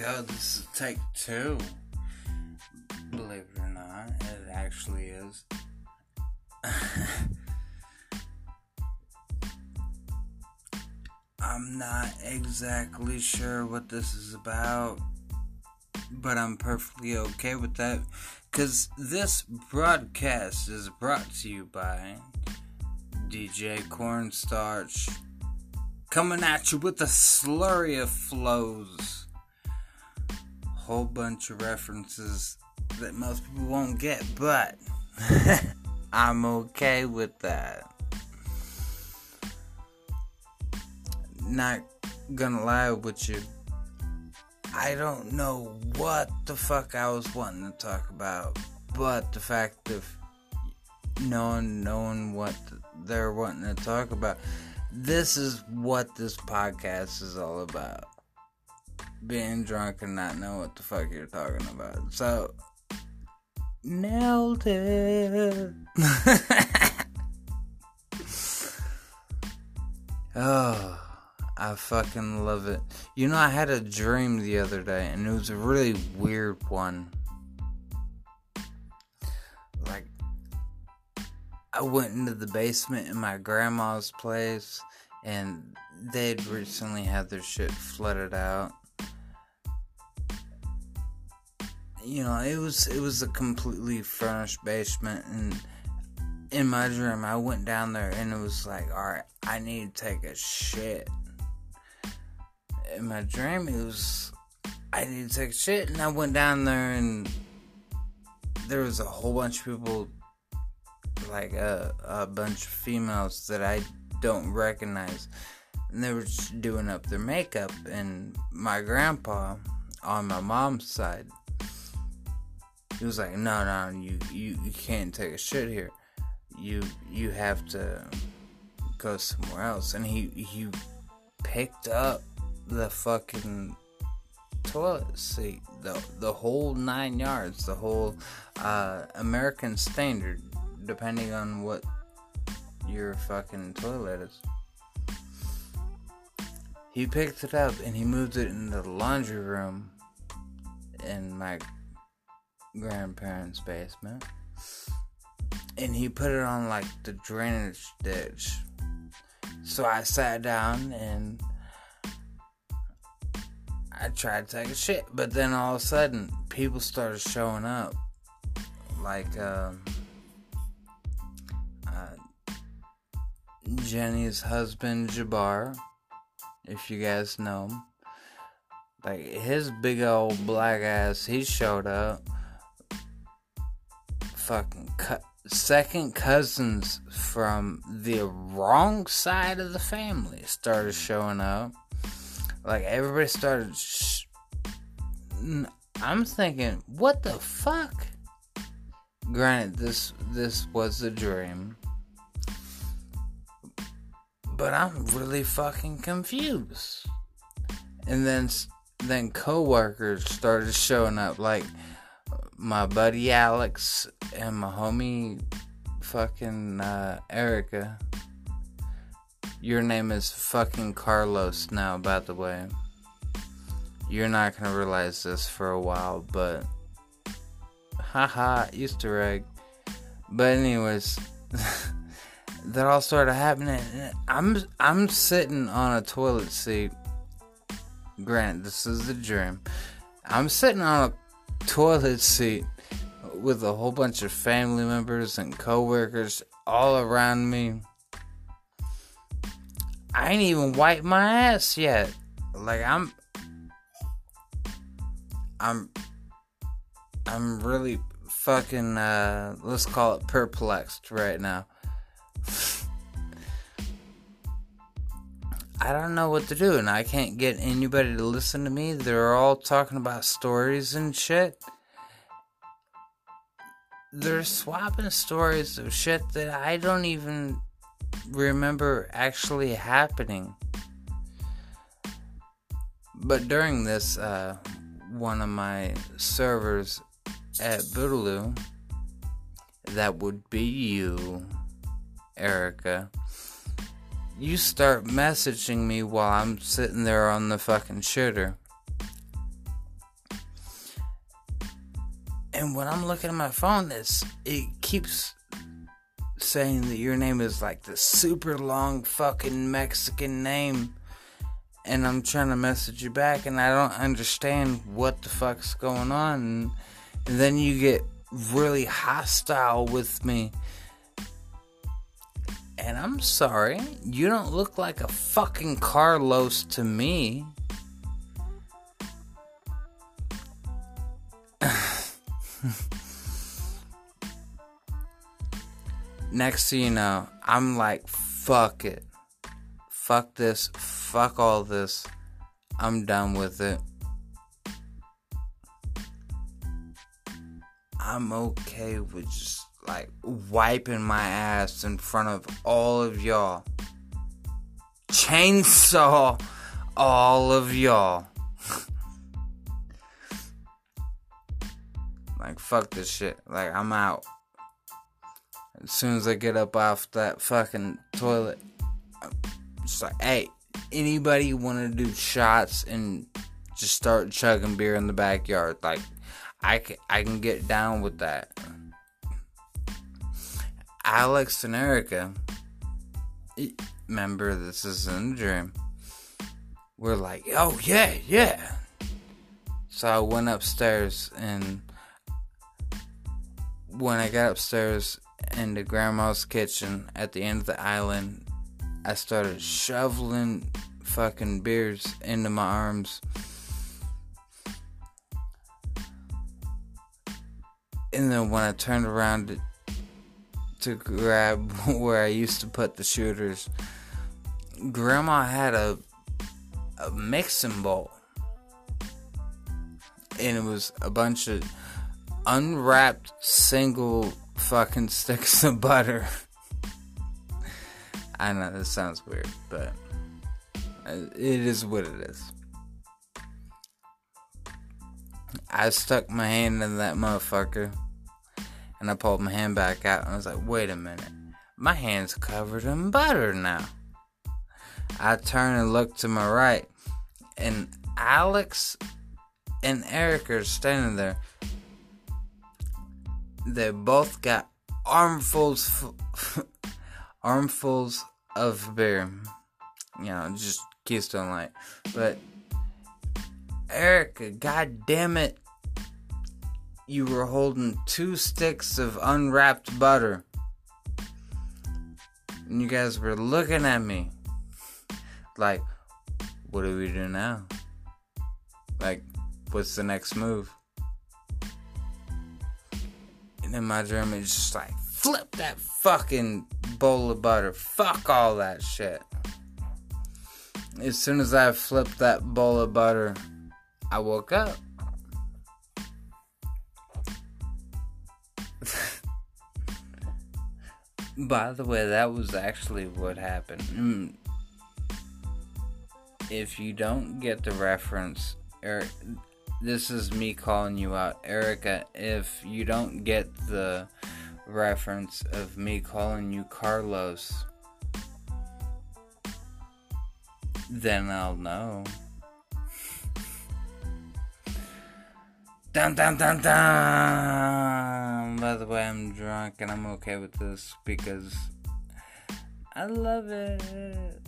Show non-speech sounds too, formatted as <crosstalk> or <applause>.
go. This is take two. Believe it or not, it actually is. <laughs> I'm not exactly sure what this is about, but I'm perfectly okay with that because this broadcast is brought to you by DJ Cornstarch coming at you with a slurry of flows. Whole bunch of references that most people won't get, but <laughs> I'm okay with that. Not gonna lie with you. I don't know what the fuck I was wanting to talk about, but the fact of knowing knowing what they're wanting to talk about this is what this podcast is all about. Being drunk and not know what the fuck you're talking about. So, nailed it. <laughs> oh, I fucking love it. You know, I had a dream the other day, and it was a really weird one. Like, I went into the basement in my grandma's place and they'd recently had their shit flooded out. You know, it was it was a completely furnished basement and in my dream I went down there and it was like, alright, I need to take a shit. In my dream it was I need to take a shit and I went down there and there was a whole bunch of people like a, a bunch of females that I don't recognize. And they were doing up their makeup. And my grandpa, on my mom's side, he was like, "No, no, you you, you can't take a shit here. You you have to go somewhere else." And he he picked up the fucking toilet seat, the the whole nine yards, the whole uh, American standard depending on what your fucking toilet is. He picked it up and he moved it in the laundry room in my grandparents' basement. And he put it on like the drainage ditch. So I sat down and I tried to take a shit, but then all of a sudden people started showing up. Like, um, Jenny's husband Jabbar, if you guys know him. Like his big old black ass, he showed up. Fucking second cousins from the wrong side of the family started showing up. Like everybody started. Sh- I'm thinking, what the fuck? Granted, this this was a dream but I'm really fucking confused. And then then coworkers started showing up like my buddy Alex and my homie fucking uh, Erica. Your name is fucking Carlos now, by the way. You're not gonna realize this for a while, but <laughs> haha, Easter egg. But anyways. <laughs> that all started happening. I'm I'm sitting on a toilet seat. Granted, this is a dream. I'm sitting on a toilet seat with a whole bunch of family members and coworkers all around me. I ain't even wiped my ass yet. Like I'm I'm I'm really fucking uh let's call it perplexed right now. I don't know what to do, and I can't get anybody to listen to me. They're all talking about stories and shit. They're swapping stories of shit that I don't even remember actually happening. But during this, uh, one of my servers at Bootaloo, that would be you Erica. You start messaging me while I'm sitting there on the fucking shooter. And when I'm looking at my phone, it's it keeps saying that your name is like the super long fucking Mexican name. And I'm trying to message you back, and I don't understand what the fuck's going on. And, and then you get really hostile with me. And I'm sorry, you don't look like a fucking Carlos to me. Next thing you know, I'm like, fuck it. Fuck this. Fuck all this. I'm done with it. I'm okay with just like wiping my ass in front of all of y'all. Chainsaw all of y'all. <laughs> like, fuck this shit. Like, I'm out. As soon as I get up off that fucking toilet, I'm just like, hey, anybody want to do shots and just start chugging beer in the backyard? Like, I can, I can get down with that. Alex and Erica, remember this is in a dream. We're like, oh yeah, yeah. So I went upstairs and when I got upstairs into grandma's kitchen at the end of the island, I started shoveling fucking beers into my arms and then when I turned around to, grab <laughs> where I used to put the shooters, Grandma had a a mixing bowl, and it was a bunch of unwrapped single fucking <laughs> sticks of butter. I know this sounds weird, but uh, it is what it is. I stuck my hand in that motherfucker and I pulled my hand back out and I was like, wait a minute. My hand's covered in butter now. I turn and look to my right and Alex and Eric are standing there. They both got armfuls <laughs> armfuls of beer. You know, just Keystone Light. But Erica, god damn it. You were holding two sticks of unwrapped butter. And you guys were looking at me. Like, what do we do now? Like, what's the next move? And then my is just like, flip that fucking bowl of butter. Fuck all that shit. As soon as I flipped that bowl of butter, I woke up. By the way, that was actually what happened. Mm. If you don't get the reference, Eric, this is me calling you out, Erica. If you don't get the reference of me calling you Carlos, then I'll know. Dun dun dun dun! By the way, I'm drunk and I'm okay with this because I love it.